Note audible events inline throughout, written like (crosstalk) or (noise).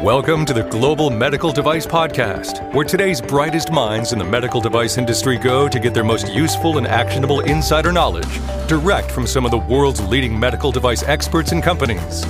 Welcome to the Global Medical Device Podcast, where today's brightest minds in the medical device industry go to get their most useful and actionable insider knowledge direct from some of the world's leading medical device experts and companies.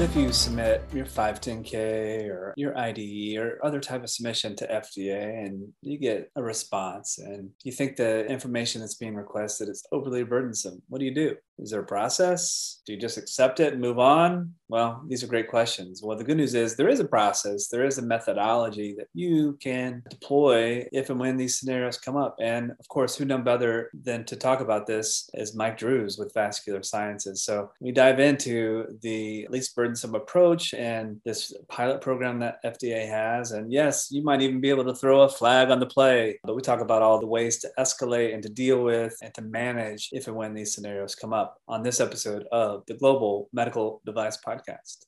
What if you submit your 510K or your IDE or other type of submission to FDA and you get a response and you think the information that's being requested is overly burdensome? What do you do? Is there a process? Do you just accept it and move on? Well, these are great questions. Well, the good news is there is a process, there is a methodology that you can deploy if and when these scenarios come up. And of course, who none better than to talk about this is Mike Drues with Vascular Sciences. So we dive into the least burdensome approach and this pilot program that FDA has. And yes, you might even be able to throw a flag on the play, but we talk about all the ways to escalate and to deal with and to manage if and when these scenarios come up on this episode of the Global Medical Device Podcast.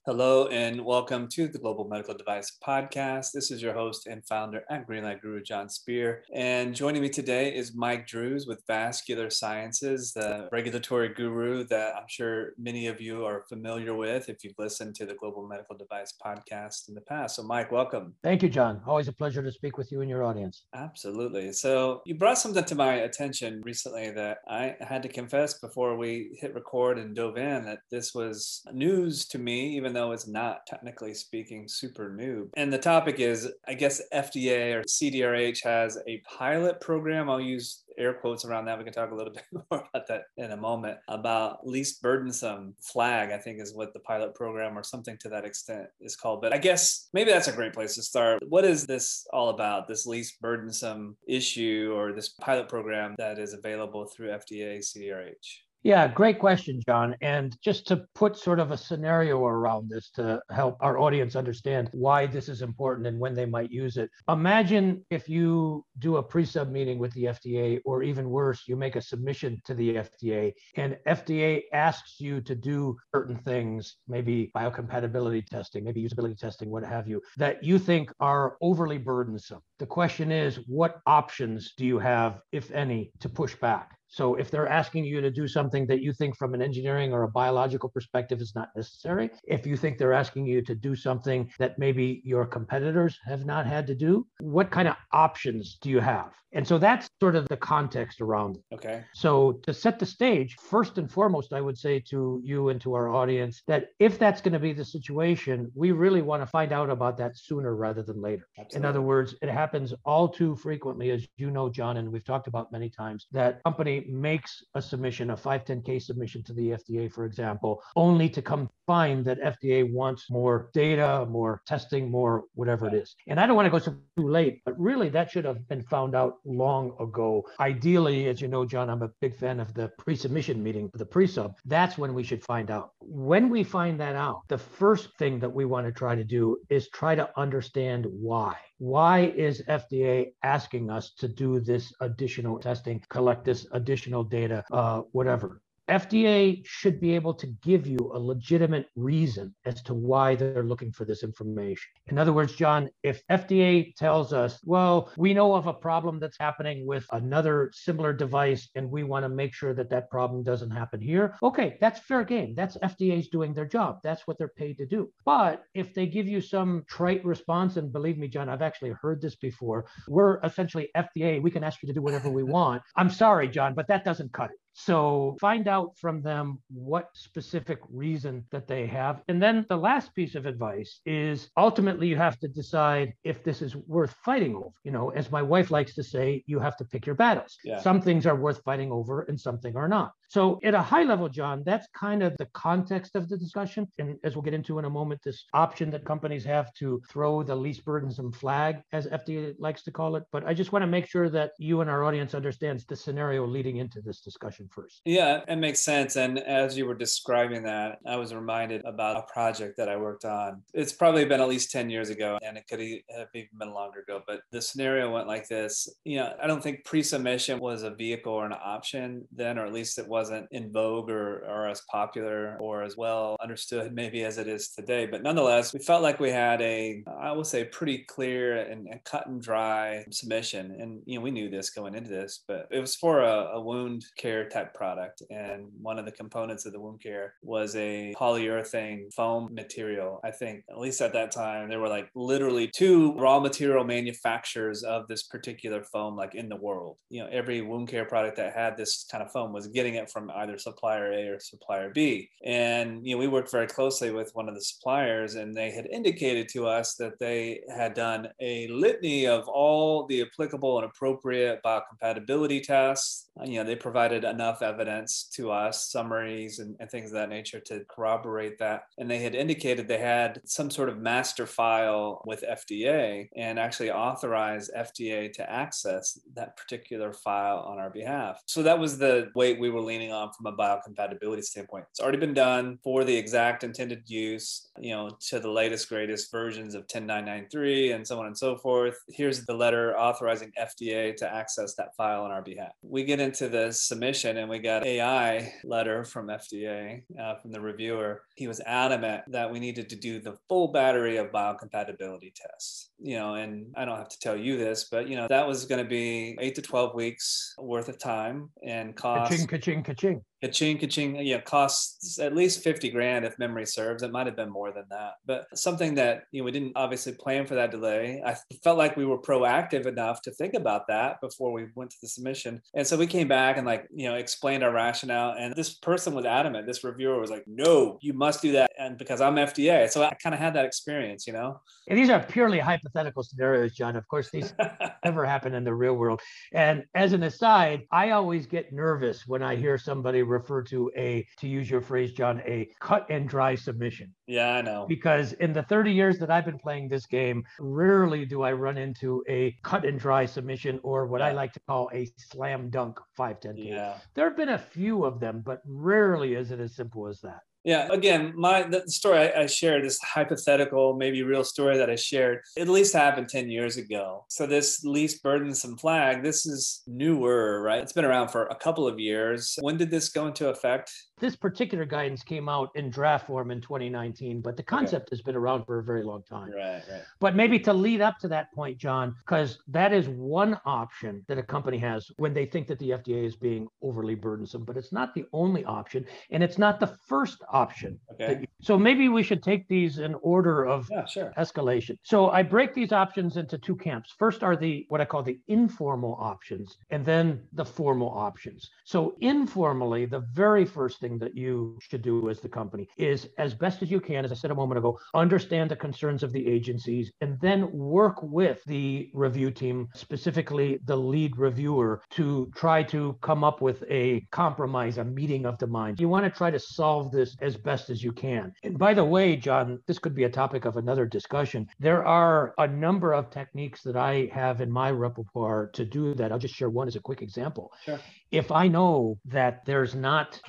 Hello, and welcome to the Global Medical Device Podcast. This is your host and founder at Greenlight Guru, Jon Speer. And joining me today is Mike Drues with Vascular Sciences, the regulatory guru that I'm sure many of you are familiar with if you've listened to the Global Medical Device Podcast in the past. So, Mike, welcome. Thank you, John. Always a pleasure to speak with you and your audience. Absolutely. So, you brought something to my attention recently that I had to confess before we hit record and dove in that this was news to me, even though it's not technically speaking super new. And the topic is I guess FDA or CDRH has a pilot program. I'll use air quotes around that. We can talk a little (laughs) bit more about that in a moment. About least burdensome flag, I think is what the pilot program or something to that extent is called. But I guess maybe that's a great place to start. What is this all about? This least burdensome issue or this pilot program that is available through FDA CDRH? Yeah, great question, John. And just to put sort of a scenario around this to help our audience understand why this is important and when they might use it. Imagine if you do a pre sub meeting with the FDA, or even worse, you make a submission to the FDA, and FDA asks you to do certain things, maybe biocompatibility testing, maybe usability testing, what have you, that you think are overly burdensome. The question is, what options do you have, if any, to push back? So if they're asking you to do something that you think from an engineering or a biological perspective is not necessary, if you think they're asking you to do something that maybe your competitors have not had to do, what kind of options do you have? And so that's sort of the context around it. Okay. So to set the stage, first and foremost, I would say to you and to our audience that if that's going to be the situation, we really want to find out about that sooner rather than later. Absolutely. In other words, it happens all too frequently, as you know, John, and we've talked about many times, that company makes a submission, a 510K submission to the FDA, for example, only to come find that FDA wants more data, more testing, more whatever it is. And I don't want to go too late, but really that should have been found out long ago. Ideally, as you know, John, I'm a big fan of the pre submission meeting, the pre sub. That's when we should find out. When we find that out, the first thing that we want to try to do is try to understand why. Why is FDA asking us to do this additional testing, collect this additional data, uh, whatever? FDA should be able to give you a legitimate reason as to why they're looking for this information. In other words, John, if FDA tells us, well, we know of a problem that's happening with another similar device and we want to make sure that that problem doesn't happen here, okay, that's fair game. That's FDA's doing their job. That's what they're paid to do. But if they give you some trite response, and believe me, John, I've actually heard this before, we're essentially FDA, we can ask you to do whatever we want. I'm sorry, John, but that doesn't cut it. So find out from them what specific reason that they have. And then the last piece of advice is ultimately you have to decide if this is worth fighting over. You know, as my wife likes to say, you have to pick your battles. Yeah. Some things are worth fighting over and something are not. So at a high level, John, that's kind of the context of the discussion. And as we'll get into in a moment, this option that companies have to throw the least burdensome flag, as FDA likes to call it. But I just want to make sure that you and our audience understands the scenario leading into this discussion first. Yeah, it makes sense. And as you were describing that, I was reminded about a project that I worked on. It's probably been at least 10 years ago, and it could have even been longer ago. But the scenario went like this. You know, I don't think pre submission was a vehicle or an option then, or at least it was wasn't in vogue or, or as popular or as well understood (laughs) maybe as it is today. But nonetheless, we felt like we had a, I would say, pretty clear and, and cut and dry submission. And, you know, we knew this going into this, but it was for a, a wound care type product. And one of the components of the wound care was a polyurethane foam material. I think, at least at that time, there were like literally two raw material manufacturers of this particular foam, like in the world. You know, every wound care product that had this kind of foam was getting it from either supplier A or supplier B. And, you know, we worked very closely with one of the suppliers, and they had indicated to us that they had done a litany of all the applicable and appropriate biocompatibility tests. You know, they provided enough evidence to us, summaries and, and things of that nature to corroborate that. And they had indicated they had some sort of master file with FDA and actually authorized FDA to access that particular file on our behalf. So that was the weight we were leaning on from a biocompatibility standpoint. It's already been done for the exact intended use, you know, to the latest, greatest versions of 10993 and so on and so forth. Here's the letter authorizing FDA to access that file on our behalf. We get into the submission and we got AI letter from FDA, uh, from the reviewer. He was adamant that we needed to do the full battery of biocompatibility tests. You know, and I don't have to tell you this, but you know, that was going to be eight to 12 weeks worth of time and cost. Ka-ching, ka-ching, ka-ching. Ka-ching, ka-ching, yeah, costs at least 50 grand if memory serves. It might have been more than that, but something that, you know, we didn't obviously plan for that delay. I felt like we were proactive enough to think about that before we went to the submission. And so we came back and like, you know, explained our rationale. And this person was adamant. This reviewer was like, no, you must do that. And because I'm FDA. So I kind of had that experience, you know? And these are purely hypothetical scenarios, John. Of course, these (laughs) never happen in the real world. And as an aside, I always get nervous when I hear somebody refer to a, to use your phrase, John, a cut and dry submission. Yeah, I know. Because in the 30 years that I've been playing this game, rarely do I run into a cut and dry submission or what yeah. I like to call a slam dunk 510. Yeah. There have been a few of them, but rarely is it as simple as that. Yeah, again, my the story I, I, shared, this hypothetical, maybe real story that I shared, at least happened 10 years ago. So this least burdensome flag, this is newer, right? It's been around for a couple of years. When did this go into effect? This particular guidance came out in draft form in 2019, but the concept okay. has been around for a very long time. Right, right. But maybe to lead up to that point, John, because that is one option that a company has when they think that the FDA is being overly burdensome, but it's not the only option, and it's not the first option. Okay. You, so maybe we should take these in order of yeah, sure. escalation. So I break these options into two camps. First are the what I call the informal options, and then the formal options. So informally, the very first thing that you should do as the company is as best as you can, as I said a moment ago, understand the concerns of the agencies and then work with the review team, specifically the lead reviewer, to try to come up with a compromise, a meeting of the minds. You want to try to solve this as best as you can. And by the way, John, this could be a topic of another discussion. There are a number of techniques that I have in my repertoire to do that. I'll just share one as a quick example. Sure if I know that there's not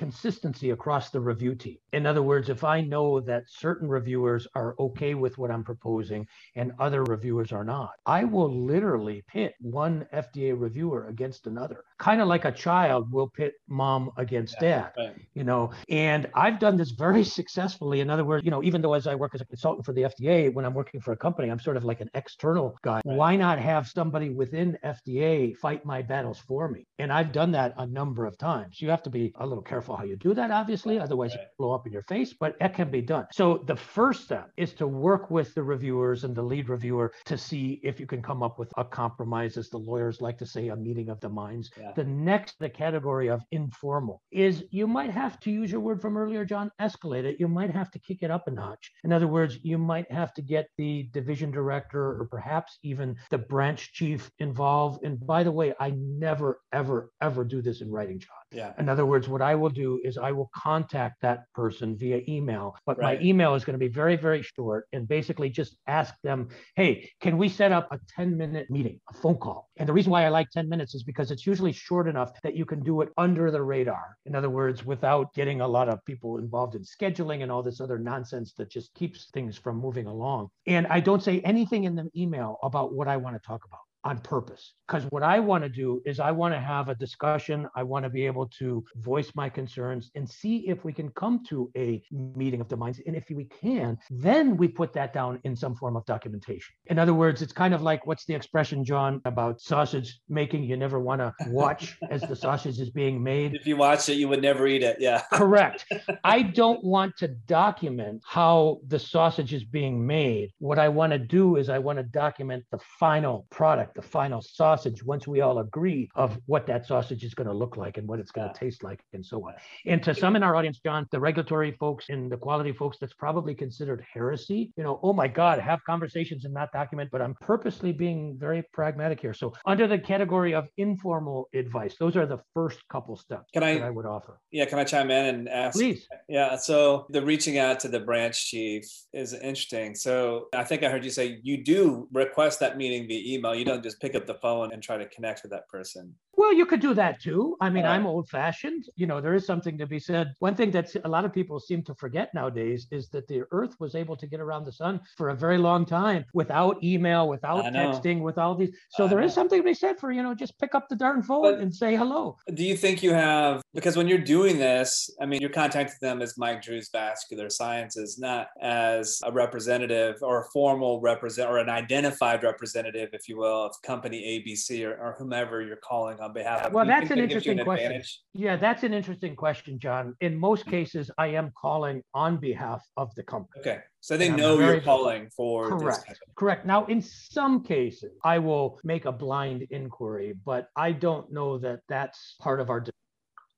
consistency across the review team. In other words, if I know that certain reviewers are okay with what I'm proposing and other reviewers are not, I will literally pit one FDA reviewer against another, kind of like a child will pit mom against yeah, dad, right. you know. And I've done this very (laughs) successfully. In other words, you know, even though as I work as a consultant for the FDA, when I'm working for a company, I'm sort of like an external guy. Right. Why not have somebody within FDA fight my battles for me? And I've done that a number of times. You have to be a little careful how you do that, obviously, otherwise right. you blow up in your face, but it can be done. So the first step is to work with the reviewers and the lead reviewer to see if you can come up with a compromise, as the lawyers like to say, a meeting of the minds. Yeah. The next, the category of informal is you might have to use your word from earlier, John, escalate it. You might have to kick it up a notch. In other words, you might have to get the division director or perhaps even the branch chief involved. And by the way, I never, ever, ever do this in writing, John. Yeah. In other words, what I will do is I will contact that person via email, but right. my email is going to be very, very short and basically just ask them, hey, can we set up a 10 minute meeting, a phone call? And the reason why I like 10 minutes is because it's usually short enough that you can do it under the radar. In other words, without getting a lot of people involved in scheduling and all this other nonsense that just keeps things from moving along. And I don't say anything in the email about what I want to talk about. On purpose. Because what I want to do is I want to have a discussion. I want to be able to voice my concerns and see if we can come to a meeting of the minds. And if we can, then we put that down in some form of documentation. In other words, it's kind of like what's the expression, John, about sausage making? You never want to watch (laughs) as the sausage is being made. If you watch it, you would never eat it. Yeah. (laughs) Correct. I don't want to document how the sausage is being made. What I want to do is I want to document the final product, the final sausage, once we all agree of what that sausage is going to look like and what it's going to taste like and so on. And to some in our audience, John, the regulatory folks and the quality folks, that's probably considered heresy. You know, oh my God, have conversations and not document, but I'm purposely being very pragmatic here. So under the category of informal advice, those are the first couple steps can I, that I would offer. Yeah, can I chime in and ask? Please. Yeah, so the reaching out to the branch chief is interesting. So I think I heard you say you do request that meeting via email. You don't just pick up the phone and try to connect with that person. Well, you could do that too. I mean, I'm old fashioned. You know, there is something to be said. One thing that a lot of people seem to forget nowadays is that the earth was able to get around the sun for a very long time without email, without texting, with all these. So I there know. is something to be said for, you know, just pick up the darn phone but and say hello. Do you think you have, because when you're doing this, I mean, you're contacting them as Mike Drues Vascular Sciences, not as a representative or a formal represent or an identified representative, if you will, of company ABC or, or whomever you're calling on behalf of. Well, that's an interesting an question. Advantage? Yeah, that's an interesting question, John. In most cases, I am calling on behalf of the company. Okay. So they know you're calling for correct. Correct. Now, in some cases, I will make a blind inquiry, but I don't know that that's part of our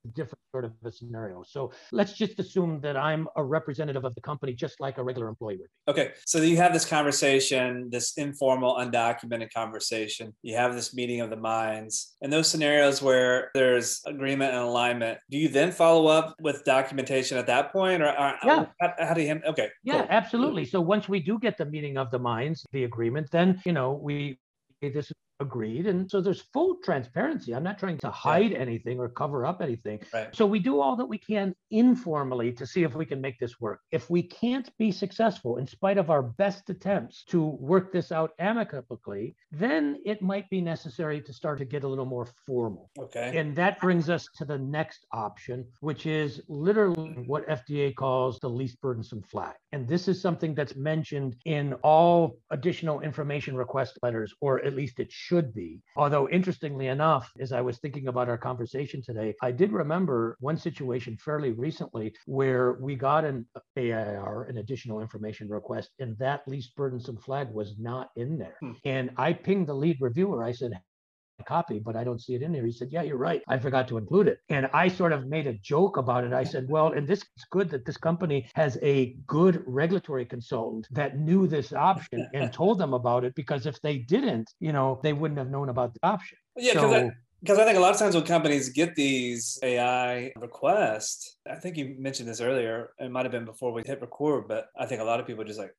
different sort of a scenario. So let's just assume that I'm a representative of the company, just like a regular employee would be. Okay. So you have this conversation, this informal, undocumented conversation. You have this meeting of the minds. And those scenarios where there's agreement and alignment, do you then follow up with documentation at that point? Or, or yeah. How, how, do you, okay. Yeah, cool. absolutely. So once we do get the meeting of the minds, the agreement, then, you know, we this is agreed. And so there's full transparency. I'm not trying to hide yeah. anything or cover up anything. Right. So we do all that we can informally to see if we can make this work. If we can't be successful in spite of our best attempts to work this out amicably, then it might be necessary to start to get a little more formal. Okay. And that brings us to the next option, which is literally what FDA calls the least burdensome flag. And this is something that's mentioned in all additional information request letters, or at least it should be. Although, interestingly enough, as I was thinking about our conversation today, I did remember one situation fairly recently where we got an AIR, an additional information request, and that least burdensome flag was not in there. Hmm. And I pinged the lead reviewer. I said, copy, but I don't see it in there. He said, Yeah, you're right. I forgot to include it. And I sort of made a joke about it. I said, Well, and this is good that this company has a good regulatory consultant that knew this option (laughs) and told them about it because if they didn't, you know, they wouldn't have known about the option. Yeah, because so, because I think a lot of times when companies get these AI requests, I think you mentioned this earlier. It might have been before we hit record, but I think a lot of people just like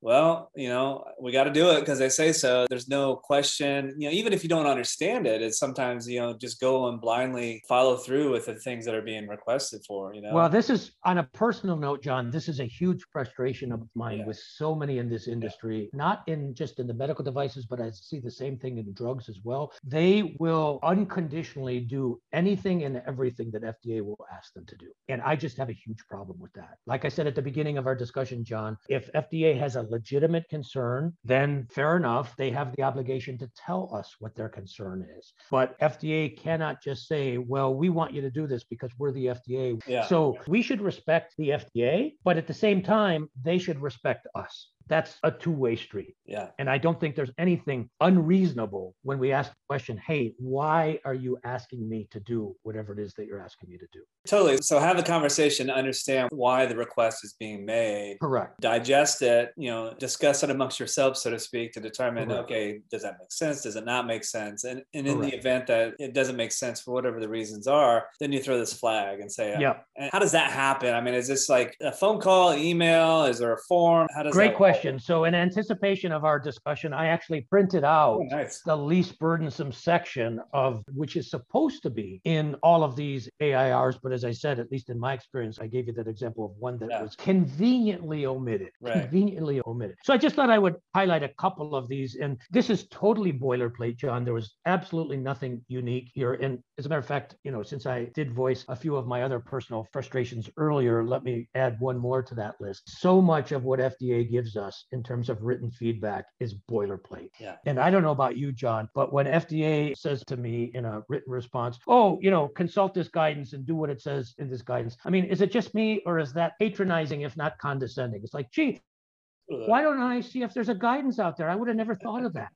well, you know, we got to do it because they say so. There's no question, you know, even if you don't understand it, it's sometimes, you know, just go and blindly follow through with the things that are being requested for, you know. Well, this is on a personal note, John, this is a huge frustration of mine yeah. with so many in this industry, yeah. not in just in the medical devices, but I see the same thing in drugs as well. They will unconditionally do anything and everything that FDA will ask them to do. And I just have a huge problem with that. Like I said at the beginning of our discussion, John, if FDA has a legitimate concern, then fair enough. They have the obligation to tell us what their concern is. But FDA cannot just say, well, we want you to do this because we're the FDA. Yeah. So we should respect the FDA, but at the same time, they should respect us that's a two-way street. Yeah. And I don't think there's anything unreasonable when we ask the question, hey, why are you asking me to do whatever it is that you're asking me to do? Totally. So have a conversation, understand why the request is being made. Correct. Digest it, you know, discuss it amongst yourselves, so to speak, to determine, Correct. okay, does that make sense? Does it not make sense? And, and in Correct. the event that it doesn't make sense for whatever the reasons are, then you throw this flag and say, yeah. And how does that happen? I mean, is this like a phone call, email? Is there a form? How does Great question So, in anticipation of our discussion, I actually printed out Oh, nice. the least burdensome section of which is supposed to be in all of these AIRs. But as I said, at least in my experience, I gave you that example of one that Yeah. was conveniently omitted. Right. Conveniently omitted. So I just thought I would highlight a couple of these. And this is totally boilerplate, John. There was absolutely nothing unique here. And as a matter of fact, you know, since I did voice a few of my other personal frustrations earlier, let me add one more to that list. So much of what FDA gives us in terms of written feedback is boilerplate. Yeah. And I don't know about you, John, but when FDA says to me in a written response, oh, you know, consult this guidance and do what it says in this guidance. I mean, is it just me or is that patronizing, if not condescending? It's like, gee, why don't I see if there's a guidance out there? I would have never thought of that.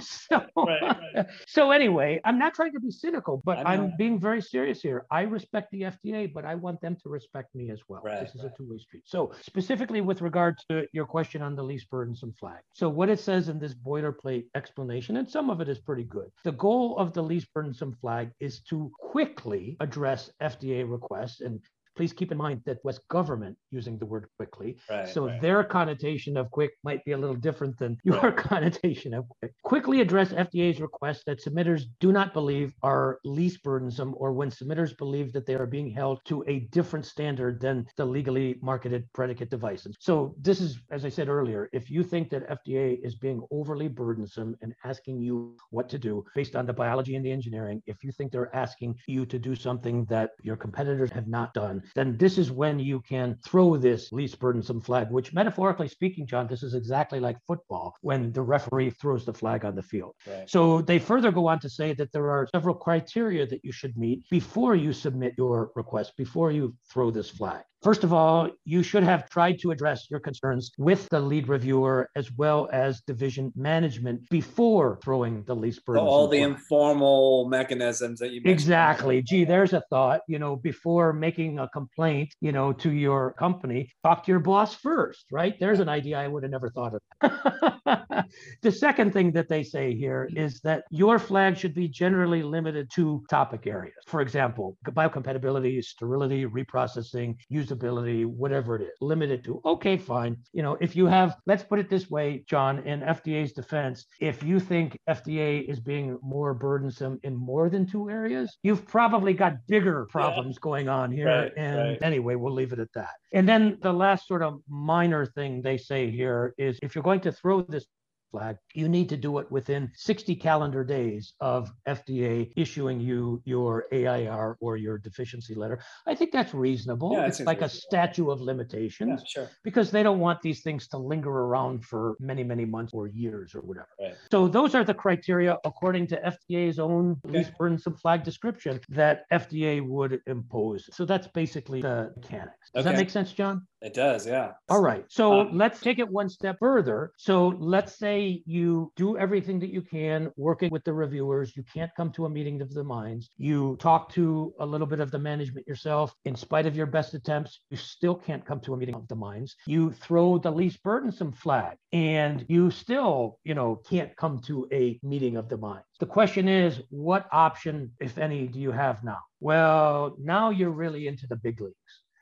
(laughs) so, Right, right. so anyway, I'm not trying to be cynical, but I I'm being very serious here. I respect the FDA, but I want them to respect me as well. Right, this is a two-way street. So specifically with regard to your question on the least burdensome flag. So what it says in this boilerplate explanation, and some of it is pretty good. The goal of the least burdensome flag is to quickly address FDA requests and Please keep in mind that was government using the word quickly. Right. So right. their connotation of quick might be a little different than your (laughs) connotation of quick. Quickly address FDA's request that submitters do not believe are least burdensome or when submitters believe that they are being held to a different standard than the legally marketed predicate devices. So this is, as I said earlier, if you think that FDA is being overly burdensome and asking you what to do based on the biology and the engineering, if you think they're asking you to do something that your competitors have not done, then this is when you can throw this least burdensome flag, which metaphorically speaking, John, this is exactly like football when the referee throws the flag on the field. Right. So they further go on to say that there are several criteria that you should meet before you submit your request, before you throw this flag. First of all, you should have tried to address your concerns with the lead reviewer as well as division management before throwing the least So all the informal mechanisms that you mentioned. Exactly. Gee, there's a thought. You know, before making a complaint, you know, to your company, talk to your boss first, right? There's an idea I would have never thought of. (laughs) the second thing that they say here is that your flag should be generally limited to topic areas. For example, biocompatibility, sterility, reprocessing, usability, whatever it is, limited to. Okay, fine. You know, if you have, let's put it this way, John, in FDA's defense, if you think FDA is being more burdensome in more than two areas, you've probably got bigger problems going on here. Right, and right. anyway, we'll leave it at that. And then the last sort of minor thing they say here is if you're going to throw this flag, you need to do it within 60 calendar days of FDA issuing you your AIR or your deficiency letter. I think that's reasonable. Yeah, it's like a statute of Yeah, limitations sure. because they don't want these things to linger around for many, many months or years or whatever. Right. So those are the criteria according to FDA's own Okay. least burdensome flag description that FDA would impose. So that's basically the mechanics. Does that make sense, John? It does. Yeah. All right. So Um, let's take it one step further. So let's say you do everything that you can working with the reviewers. You can't come to a meeting of the minds. You talk to a little bit of the management yourself. In spite of your best attempts, you still can't come to a meeting of the minds. You throw the least burdensome flag and you still, you know, can't come to a meeting of the minds. The question is, what option, if any, do you have now? Well, now you're really into the big leagues.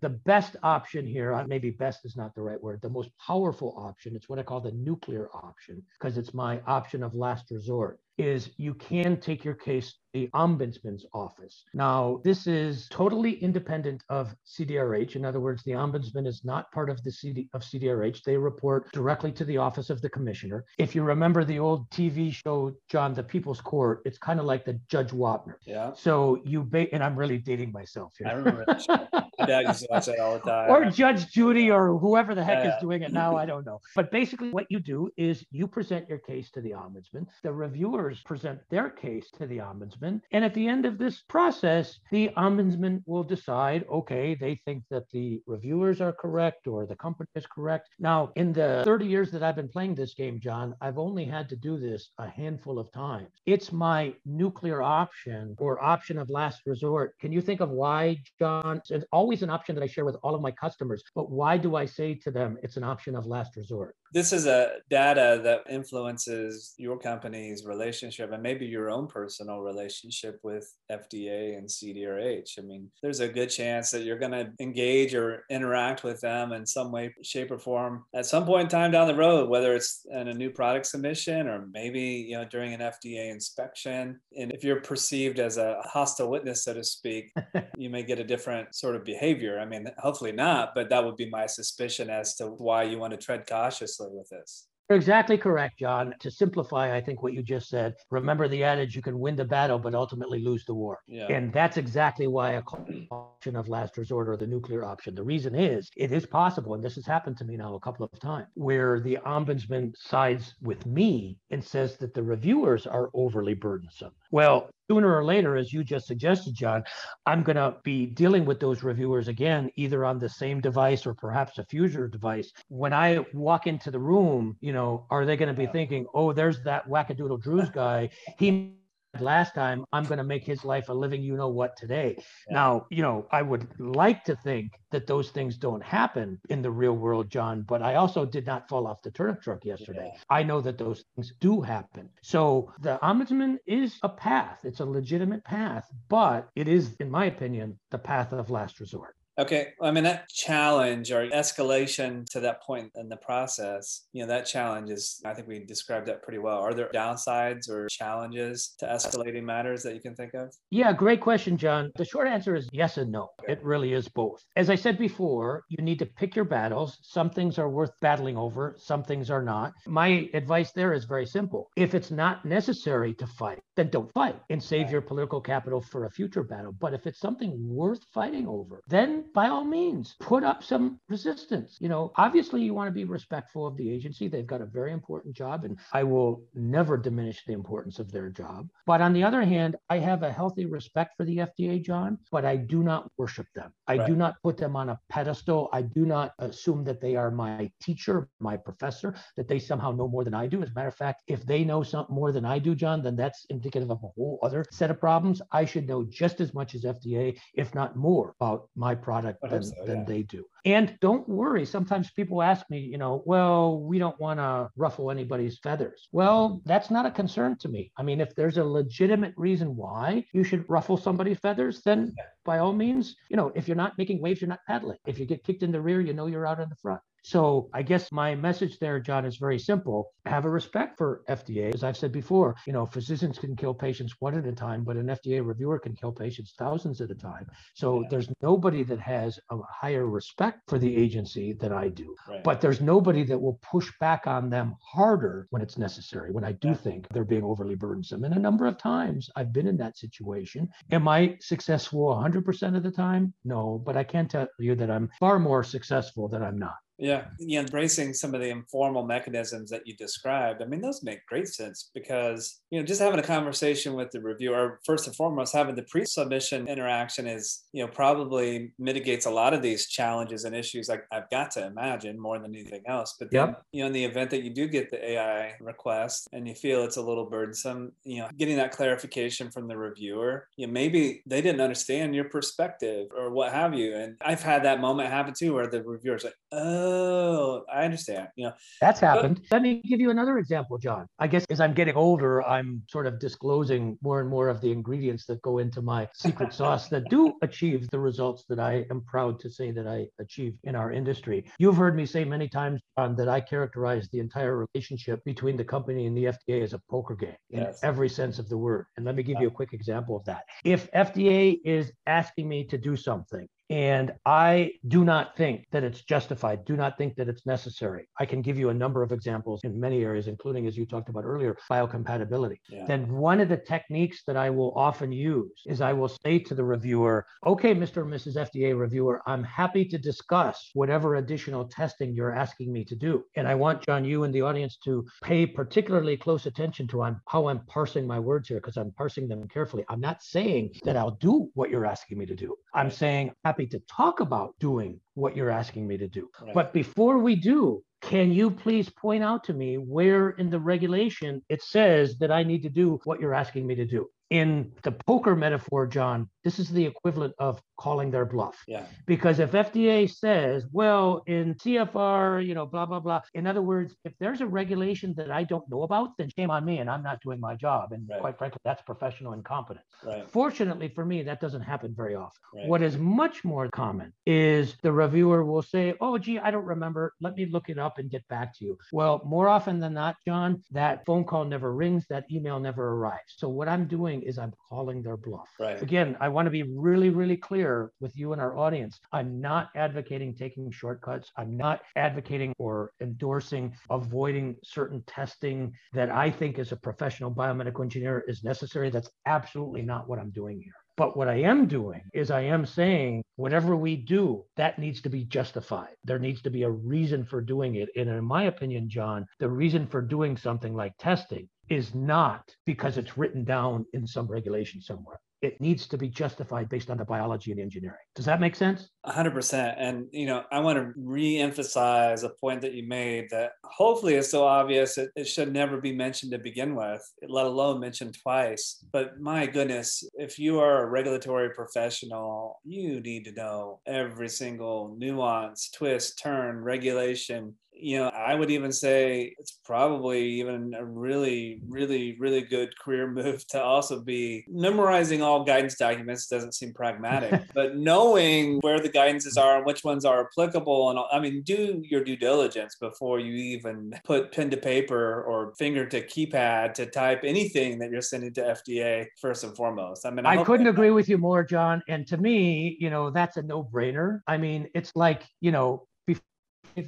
The best option here, uh, maybe best is not the right word, the most powerful option, it's what I call the nuclear option, because it's my option of last resort, is you can take your case the ombudsman's office. Now, this is totally independent of CDRH. In other words, the ombudsman is not part of the CD of CDRH. They report directly to the office of the commissioner. If you remember the old TV show, John, The People's Court, it's kind of like the Judge Wapner. Yeah. So you, ba- and I'm really dating myself here. I remember that dad used to watch that all the time. or Judge Judy or whoever the heck Yeah. is doing it now. I don't know. But basically, what you do is you present your case to the ombudsman. The reviewers present their case to the ombudsman. And at the end of this process, the ombudsman will decide okay, they think that the reviewers are correct or the company is correct. Now, in the 30 years that I've been playing this game, John, I've only had to do this a handful of times. It's my nuclear option or option of last resort. Can you think of why, John? It's always an option that I share with all of my customers. But why do I say to them it's an option of last resort? This is a data that influences your company's relationship and maybe your own personal relationship with FDA and CDRH. I mean, there's a good chance that you're going to engage or interact with them in some way, shape, or form at some point in time down the road, whether it's in a new product submission or maybe you know during an FDA inspection. And if you're perceived as a hostile witness, so to speak, (laughs) you may get a different sort of behavior. I mean, hopefully not, but that would be my suspicion as to why you want to tread cautiously with this. You're exactly correct, John. To simplify, I think what you just said, remember the adage you can win the battle, but ultimately lose the war. Yeah. And that's exactly why a option of last resort or the nuclear option. The reason is it is possible, and this has happened to me now a couple of times, where the ombudsman sides with me and says that the reviewers are overly burdensome. Well, sooner or later, as you just suggested, John, I'm going to be dealing with those reviewers again, either on the same device or perhaps a future device. When I walk into the room, you know, are they going to be thinking, oh, there's that wackadoodle Drues (laughs) guy? He last time, I'm going to make his life a living you know what today. Yeah. Now, you know, I would like to think that those things don't happen in the real world, John, but I also did not fall off the turnip truck yesterday. Yeah. I know that those things do happen. So the ombudsman is a path, it's a legitimate path, but it is, in my opinion, the path of last resort. Okay. I mean, that challenge or escalation to that point in the process, you know, that challenge is, I think we described that pretty well. Are there downsides or challenges to escalating matters that you can think of? Yeah, great question, John. The short answer is yes and no. It really is both. As I said before, you need to pick your battles. Some things are worth battling over, some things are not. My advice there is very simple. If it's not necessary to fight, then don't fight and save your political capital for a future battle. But if it's something worth fighting over, then by all means, put up some resistance. You know, obviously, you want to be respectful of the agency. They've got a very important job, and I will never diminish the importance of their job. But on the other hand, I have a healthy respect for the FDA, John, but I do not worship them. I right. do not put them on a pedestal. I do not assume that they are my teacher, my professor, that they somehow know more than I do. As a matter of fact, if they know something more than I do, John, then that's indicative of a whole other set of problems. I should know just as much as FDA, if not more, about my product product than, so, yeah. than they do. And don't worry. Sometimes people ask me, you know, well, we don't want to ruffle anybody's feathers. Well, that's not a concern to me. I mean, if there's a legitimate reason why you should ruffle somebody's feathers, then by all means, you know, if you're not making waves, you're not paddling. If you get kicked in the rear, you know you're out in the front. So I guess my message there, John, is very simple. Have a respect for FDA. As I've said before, you know, physicians can kill patients one at a time, but an FDA reviewer can kill patients thousands at a time. So yeah. there's nobody that has a higher respect for the agency than I do. Right. But there's nobody that will push back on them harder when it's necessary, when I do yeah. think they're being overly burdensome. And a number of times I've been in that situation. Am I successful 100% of the time? No, but I can tell you that I'm far more successful than I'm not. Yeah, yeah, embracing some of the informal mechanisms that you described. I mean, those make great sense because you know just having a conversation with the reviewer first and foremost, having the pre-submission interaction is you know probably mitigates a lot of these challenges and issues. Like I've got to imagine more than anything else. But then, yep. you know, in the event that you do get the AI request and you feel it's a little burdensome, you know, getting that clarification from the reviewer, you know, maybe they didn't understand your perspective or what have you. And I've had that moment happen too, where the reviewer's like, oh I understand. You know, that's happened. But, Let me give you another example, John. I guess as I'm getting older, I'm sort of disclosing more and more of the ingredients that go into my secret (laughs) sauce that do achieve the results that I am proud to say that I achieve in our industry. You've heard me say many times, John, that I characterize the entire relationship between the company and the FDA as a poker game in yes. every sense of the word. And let me give you a quick example of that. If FDA is asking me to do something, and I do not think that it's justified, do not think that it's necessary. I can give you a number of examples in many areas, including, as you talked about earlier, biocompatibility. Yeah. Then one of the techniques that I will often use is I will say to the reviewer, okay, Mr. and Mrs. FDA reviewer, I'm happy to discuss whatever additional testing you're asking me to do. And I want, John, you and the audience to pay particularly close attention to how I'm parsing my words here, because I'm parsing them carefully. I'm not saying that I'll do what you're asking me to do. I'm saying, happy to talk about doing what you're asking me to do. Right. But before we do, can you please point out to me where in the regulation it says that I need to do what you're asking me to do? In the poker metaphor, John, this is the equivalent of calling their bluff. Yeah. Because if FDA says, well, in CFR, you know, blah, blah, blah. In other words, if there's a regulation that I don't know about, then shame on me and I'm not doing my job. And right. quite frankly, that's professional incompetence. Right. Fortunately for me, that doesn't happen very often. Right. What is much more common is the reviewer will say, oh, gee, I don't remember. Let me look it up and get back to you. Well, more often than not, John, that phone call never rings, that email never arrives. So what I'm doing is I'm calling their bluff. Right. Again, I want to be really, really clear with you and our audience. I'm not advocating taking shortcuts. I'm not advocating or endorsing avoiding certain testing that I think as a professional biomedical engineer is necessary. That's absolutely not what I'm doing here. But what I am doing is I am saying whatever we do, that needs to be justified. There needs to be a reason for doing it. And in my opinion, John, the reason for doing something like testing is not because it's written down in some regulation somewhere it needs to be justified based on the biology and engineering. Does that make sense? 100%. And, you know, I want to re emphasize a point that you made that hopefully is so obvious it, it should never be mentioned to begin with, let alone mentioned twice. But my goodness, if you are a regulatory professional, you need to know every single nuance, twist, turn, regulation you know, I would even say it's probably even a really, really, really good career (laughs) move to also be memorizing all guidance documents doesn't seem pragmatic, (laughs) but knowing where the guidances are and which ones are applicable. And I mean, do your due diligence before you even put pen to paper or finger to keypad to type anything that you're sending to FDA first and foremost. I mean, I, I couldn't agree with you more, John. And to me, you know, that's a no brainer. I mean, it's like, you know,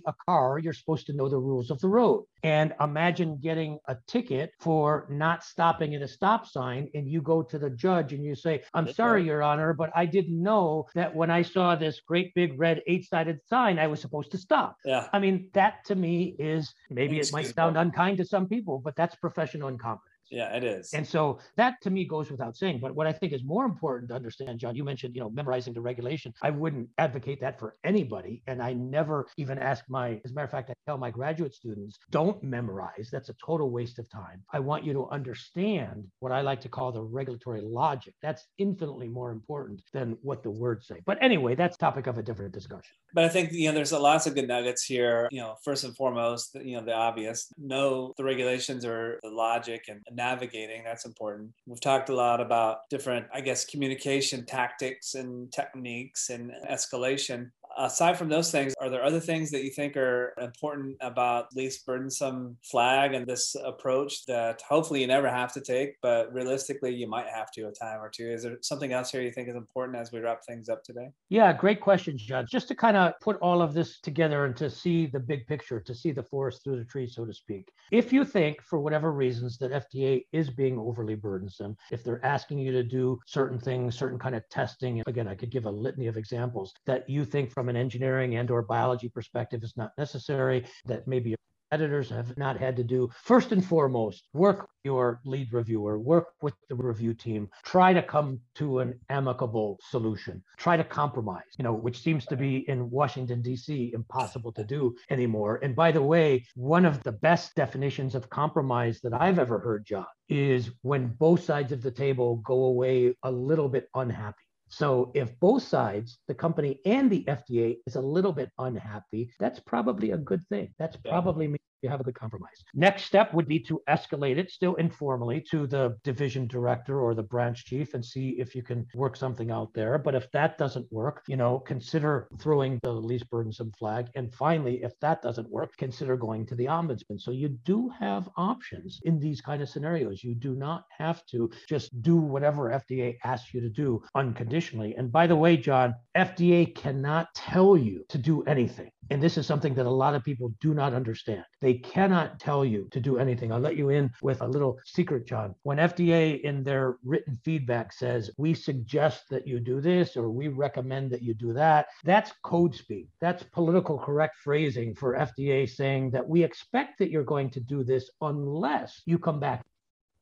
a car, you're supposed to know the rules of the road. And imagine getting a ticket for not stopping at a stop sign, and you go to the judge and you say, I'm That's sorry, right. Your Honor, but I didn't know that when I saw this great big red eight sided sign, I was supposed to stop. Yeah. I mean, that to me is maybe it might sound unkind to some people, but that's professional incompetence. Yeah, it is. And so that to me goes without saying. But what I think is more important to understand, John, you mentioned, you know, memorizing the regulation. I wouldn't advocate that for anybody. And I never even ask my, as a matter of fact, I tell my graduate students, don't memorize. That's a total waste of time. I want you to understand what I like to call the regulatory logic. That's infinitely more important than what the words say. But anyway, that's topic of a different discussion. But I think, you know, there's a lots of good nuggets here. You know, first and foremost, you know, the obvious, know the regulations or the logic and navigating. That's important. We've talked a lot about different, I guess, communication tactics and techniques and escalation aside from those things, are there other things that you think are important about least burdensome flag and this approach that hopefully you never have to take, but realistically you might have to a time or two? Is there something else here you think is important as we wrap things up today? Yeah, great question, Judge. Just to kind of put all of this together and to see the big picture, to see the forest through the trees, so to speak. If you think, for whatever reasons, that FDA is being overly burdensome, if they're asking you to do certain things, certain kind of testing, again, I could give a litany of examples that you think from an engineering and or biology perspective is not necessary, that maybe editors have not had to do. First and foremost, work your lead reviewer, work with the review team, try to come to an amicable solution, try to compromise, you know, which seems to be in Washington, D.C. impossible to do anymore. And by the way, one of the best definitions of compromise that I've ever heard, John, is when both sides of the table go away a little bit unhappy. So if both sides, the company and the FDA, is a little bit unhappy, that's probably a good thing. That's probably you have a good compromise. Next step would be to escalate it still informally to the division director or the branch chief and see if you can work something out there. But if that doesn't work, you know, consider throwing the least burdensome flag. And finally, if that doesn't work, consider going to the ombudsman. So you do have options in these kind of scenarios. You do not have to just do whatever FDA asks you to do unconditionally. And by the way, John, FDA cannot tell you to do anything. And this is something that a lot of people do not understand. They cannot tell you to do anything. I'll let you in with a little secret, John. When FDA in their written feedback says, we suggest that you do this or we recommend that you do that, that's code speak. That's political correct phrasing for FDA saying that we expect that you're going to do this unless you come back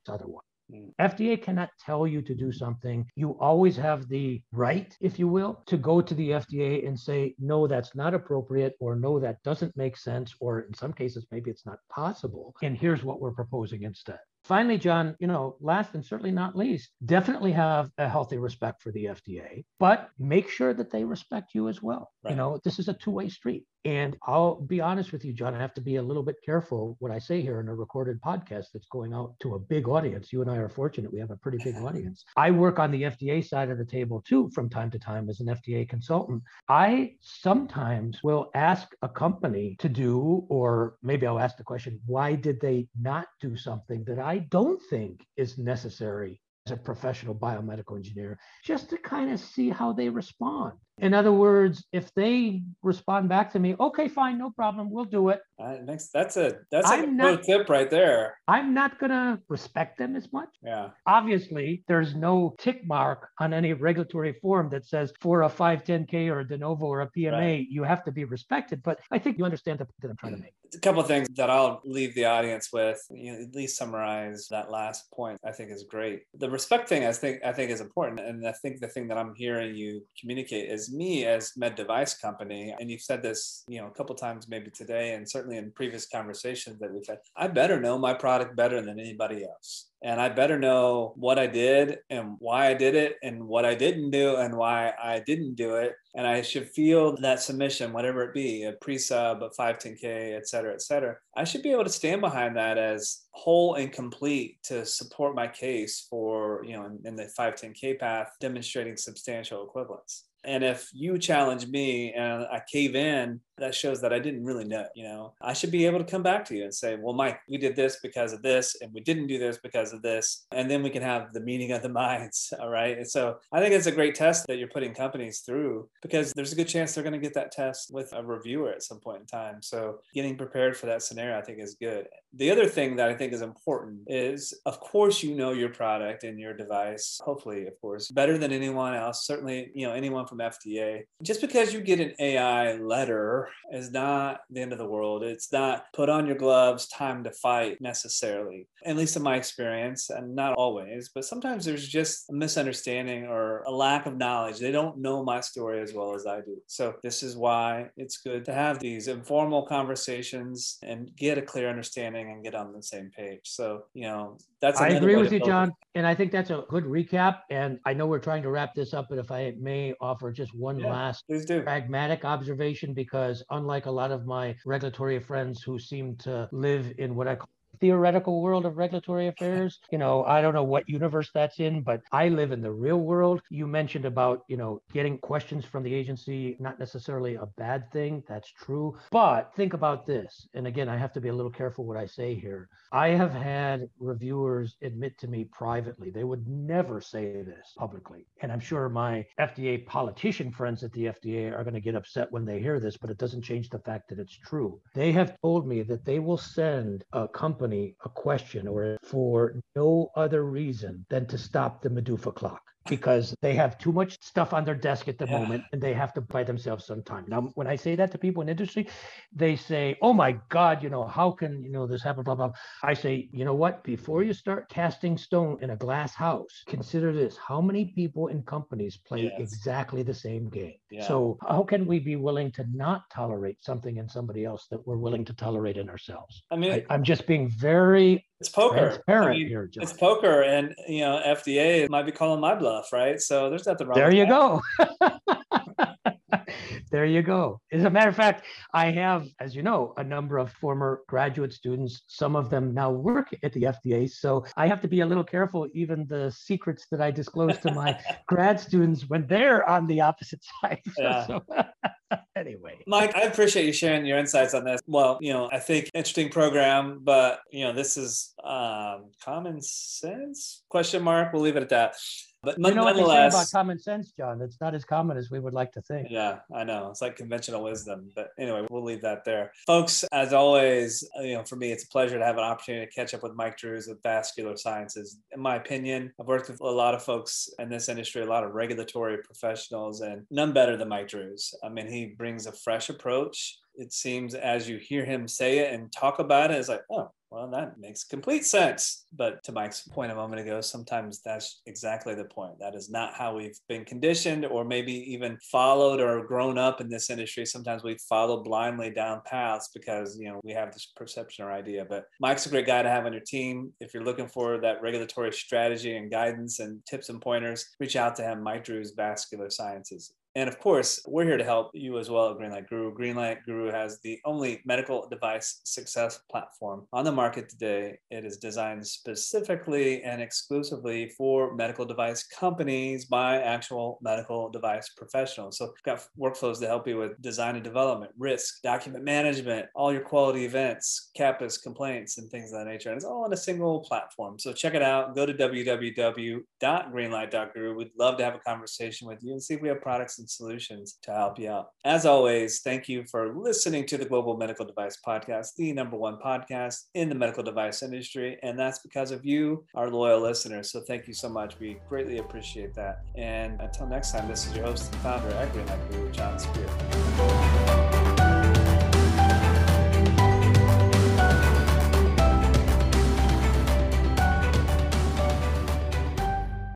otherwise. FDA cannot tell you to do something. You always have the right, if you will, to go to the FDA and say, no, that's not appropriate, or no, that doesn't make sense, or in some cases, maybe it's not possible. And here's what we're proposing instead. Finally, John, you know, last and certainly not least, definitely have a healthy respect for the FDA, but make sure that they respect you as well. Right. You know, this is a two-way street. And I'll be honest with you, John, I have to be a little bit careful what I say here in a recorded podcast that's going out to a big audience. You and I are fortunate. We have a pretty big (laughs) audience. I work on the FDA side of the table too from time to time as an FDA consultant. I sometimes will ask a company to do, or maybe I'll ask the question, why did they not do something that I don't think is necessary as a professional biomedical engineer, just to kind of see how they respond. In other words, if they respond back to me, okay, fine, no problem, we'll do it. Uh, next, that's a that's I'm a not, tip right there. I'm not gonna respect them as much. Yeah. Obviously, there's no tick mark on any regulatory form that says for a 510k or a de novo or a PMA, right. you have to be respected. But I think you understand the point that I'm trying to make. A couple of things that I'll leave the audience with. You know, at least summarize that last point. I think is great. The respect thing, I think, I think is important, and I think the thing that I'm hearing you communicate is me as med device company, and you've said this, you know, a couple times maybe today, and certainly in previous conversations that we've had, I better know my product better than anybody else and I better know what I did and why I did it and what I didn't do and why I didn't do it. And I should feel that submission, whatever it be, a pre-sub, a 510K, et cetera, et cetera. I should be able to stand behind that as whole and complete to support my case for, you know, in, in the 510K path, demonstrating substantial equivalence. And if you challenge me and I cave in, that shows that I didn't really know, you know. I should be able to come back to you and say, well, Mike, we did this because of this, and we didn't do this because of this. And then we can have the meeting of the (laughs) minds. All right. And so I think it's a great test that you're putting companies through because there's a good chance they're going to get that test with a reviewer at some point in time. So getting prepared for that scenario, I think is good. The other thing that I think is important is, of course, you know your product and your device, hopefully, of course, better than anyone else, certainly, you know, anyone from FDA. Just because you get an AI letter is not the end of the world. It's not put on your gloves, time to fight necessarily, at least in my experience, and not always, but sometimes there's just a misunderstanding or a lack of knowledge. They don't know my story as well as I do. So, this is why it's good to have these informal conversations and get a clear understanding and get on the same page. So, you know, that's I agree with you, Jon. And I think that's a good recap. And I know we're trying to wrap this up, but if I may offer just one yeah, last pragmatic observation, because unlike a lot of my regulatory friends who seem to live in what I call theoretical world of regulatory affairs. You know, I don't know what universe that's in, but I live in the real world. You mentioned about, you know, getting questions from the agency, not necessarily a bad thing. That's true. But think about this. And again, I have to be a little careful what I say here. I have had reviewers admit to me privately, they would never say this publicly. And I'm sure my FDA politician friends at the FDA are going to get upset when they hear this, but it doesn't change the fact that it's true. They have told me that they will send a company company a question or for no other reason than to stop the MDUFA clock because they have too much stuff on their desk at the yeah. moment and they have to buy themselves some time. Now, when I say that to people in industry, they say, Oh my God, you know, how can, you know, this happen, blah, blah. I say, you know what? Before you start casting stone in a glass house, consider this. How many people in companies play yes. exactly the same game? Yeah. So how can we be willing to not tolerate something in somebody else that we're willing to tolerate in ourselves? I mean, I, am just being very it's poker. I mean, here, Jon. It's poker, and you know, FDA might be calling my bluff, right? So there's nothing wrong. There you that. go. (laughs) there you go. As a matter of fact, I have, as you know, a number of former graduate students. Some of them now work at the FDA. So I have to be a little careful, even the secrets that I disclose to my (laughs) grad students when they're on the opposite (laughs) side. Yeah. So, anyway. Mike, I appreciate you sharing your insights on this. Well, you know, I think interesting program, but you know, this is um, common sense question mark. We'll leave it at that. But you know what they say about common sense, Jon? It's not as common as we would like to think. Yeah, I know. It's like conventional wisdom. But anyway, we'll leave that there. Folks, as always, you know, for me, it's a pleasure to have an opportunity to catch up with Mike Drues with Vascular Sciences. In my opinion, I've worked with a lot of folks in this industry, a lot of regulatory professionals, and none better than Mike Drues. I mean, he brings a fresh approach. It seems as you hear him say it and talk about it, it's like, oh, Well, that makes complete sense. But to Mike's point a moment ago, sometimes that's exactly the point. That is not how we've been conditioned or maybe even followed or grown up in this industry. Sometimes we follow blindly down paths because, you know, we have this perception or idea. But Mike's a great guy to have on your team. If you're looking for that regulatory strategy and guidance and tips and pointers, reach out to him, Mike Drues Vascular Sciences. And of course, we're here to help you as well at Greenlight Guru. Greenlight Guru has the only medical device success platform on the market today. It is designed specifically and exclusively for medical device companies by actual medical device professionals. So we've got workflows to help you with design and development, risk, document management, all your quality events, CAPAs, complaints, and things of that nature. And it's all on a single platform. So check it out. Go to www.greenlight.guru. We'd love to have a conversation with you and see if we have products and solutions to help you out. As always, thank you for listening to the Global Medical Device Podcast, the number one podcast in the medical device industry. And that's because of you, our loyal listeners. So thank you so much. We greatly appreciate that. And until next time, this is your host and founder Greenlight Guru, Jon Speer.